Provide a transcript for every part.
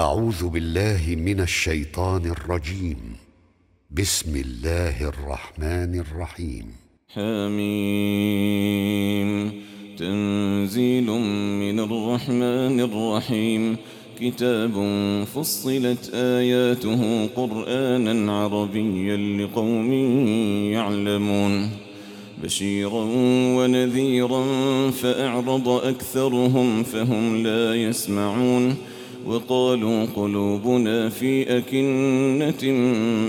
أعوذ بالله من الشيطان الرجيم. بسم الله الرحمن الرحيم. حميم. تنزيل من الرحمن الرحيم. كتاب فصلت آياته قرآنا عربيا لقوم يعلمون. بشيرا ونذيرا فأعرض أكثرهم فهم لا يسمعون. وقالوا قلوبنا في أكنة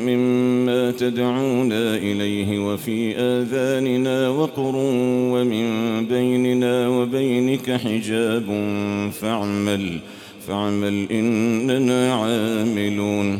مما تدعونا إليه وفي آذاننا وقر ومن بيننا وبينك حجاب فاعمل فاعمل إننا عاملون.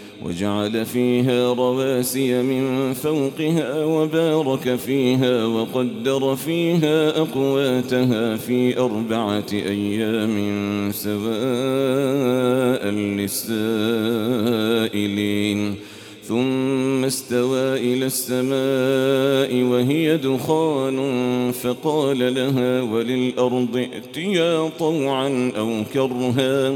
وجعل فيها رواسي من فوقها وبارك فيها وقدر فيها أقواتها في أربعة أيام سواء للسائلين. ثم استوى إلى السماء وهي دخان فقال لها وللأرض ائتيا طوعا أو كرها.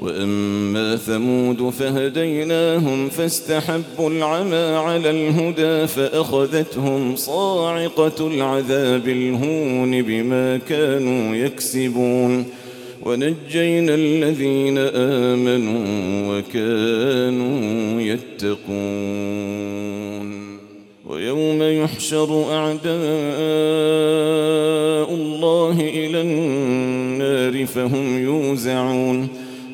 وأما ثمود فهديناهم فاستحبوا العمى على الهدى فأخذتهم صاعقة العذاب الهون بما كانوا يكسبون. ونجينا الذين آمنوا وكانوا يتقون. ويوم يحشر أعداء الله إلى النار فهم يوزعون.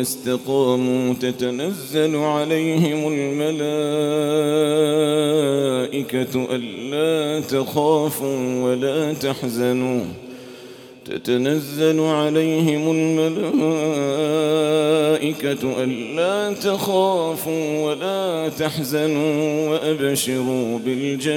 استقاموا تتنزل عليهم الملائكة ألا تخافوا ولا تحزنوا. تتنزل عليهم الملائكة ألا تخافوا ولا تحزنوا وأبشروا بالجنة.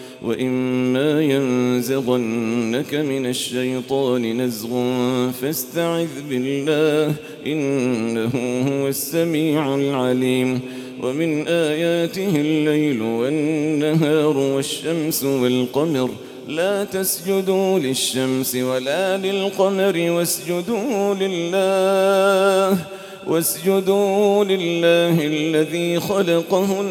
وإما ينزغنك من الشيطان نزغ فاستعذ بالله إنه هو السميع العليم ومن آياته الليل والنهار والشمس والقمر لا تسجدوا للشمس ولا للقمر واسجدوا لله واسجدوا لله الذي خلقهن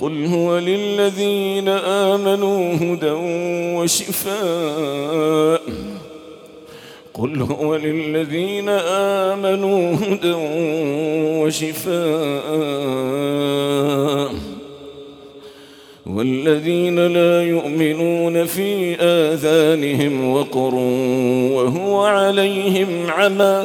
قل هو للذين آمنوا هدى وشفاء قل هو للذين آمنوا هدى وشفاء والذين لا يؤمنون في آذانهم وقر وهو عليهم عمى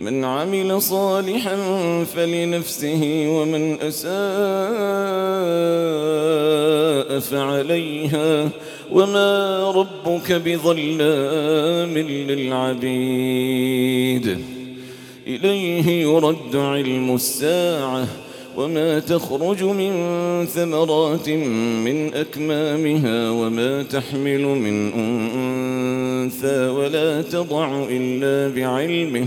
من عمل صالحا فلنفسه ومن أساء فعليها وما ربك بظلام للعبيد. إليه يرد علم الساعة وما تخرج من ثمرات من أكمامها وما تحمل من أنثى ولا تضع إلا بعلمه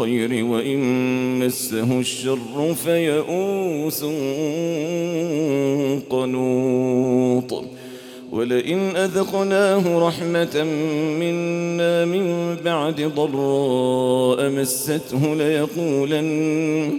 الخير وإن مسه الشر فيئوس قنوط. ولئن أذقناه رحمة منا من بعد ضراء مسته ليقولن